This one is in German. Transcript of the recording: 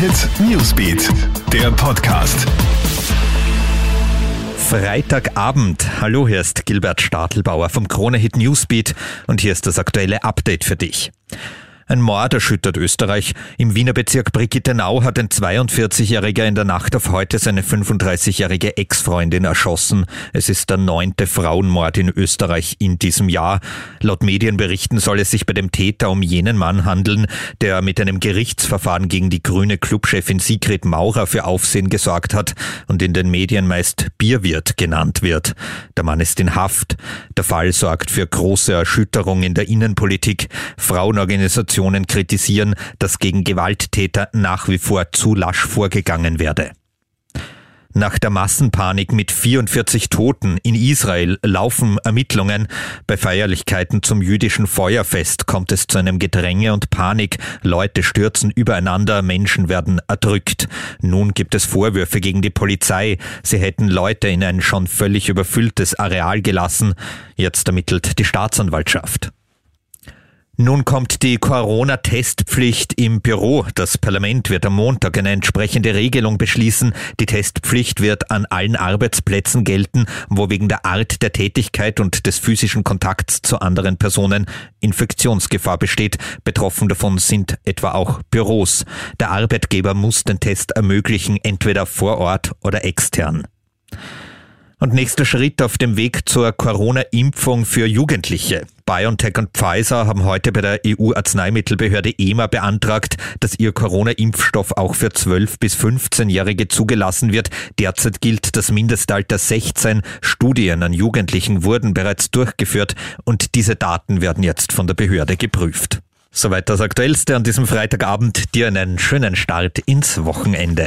Hit Newsbeat, der Podcast. Freitagabend. Hallo, hier ist Gilbert Stadelbauer vom Krone Hit Newsbeat und hier ist das aktuelle Update für dich. Ein Mord erschüttert Österreich. Im Wiener Bezirk Brigittenau hat ein 42-Jähriger in der Nacht auf heute seine 35-jährige Ex-Freundin erschossen. Es ist der neunte Frauenmord in Österreich in diesem Jahr. Laut Medienberichten soll es sich bei dem Täter um jenen Mann handeln, der mit einem Gerichtsverfahren gegen die grüne Clubchefin Sigrid Maurer für Aufsehen gesorgt hat und in den Medien meist Bierwirt genannt wird. Der Mann ist in Haft. Der Fall sorgt für große Erschütterung in der Innenpolitik. Frauenorganisationen Organisationen kritisieren, dass gegen Gewalttäter nach wie vor zu lasch vorgegangen werde. Nach der Massenpanik mit 44 Toten in Israel laufen Ermittlungen. Bei Feierlichkeiten zum jüdischen Feuerfest kommt es zu einem Gedränge und Panik. Leute stürzen übereinander, Menschen werden erdrückt. Nun gibt es Vorwürfe gegen die Polizei. Sie hätten Leute in ein schon völlig überfülltes Areal gelassen. Jetzt ermittelt die Staatsanwaltschaft. Nun kommt die Corona-Testpflicht im Büro. Das Parlament wird am Montag eine entsprechende Regelung beschließen. Die Testpflicht wird an allen Arbeitsplätzen gelten, wo wegen der Art der Tätigkeit und des physischen Kontakts zu anderen Personen Infektionsgefahr besteht. Betroffen davon sind etwa auch Büros. Der Arbeitgeber muss den Test ermöglichen, entweder vor Ort oder extern. Und nächster Schritt auf dem Weg zur Corona-Impfung für Jugendliche. BioNTech und Pfizer haben heute bei der EU-Arzneimittelbehörde EMA beantragt, dass ihr Corona-Impfstoff auch für 12- bis 15-Jährige zugelassen wird. Derzeit gilt das Mindestalter 16. Studien an Jugendlichen wurden bereits durchgeführt und diese Daten werden jetzt von der Behörde geprüft. Soweit das Aktuellste an diesem Freitagabend. Dir einen schönen Start ins Wochenende.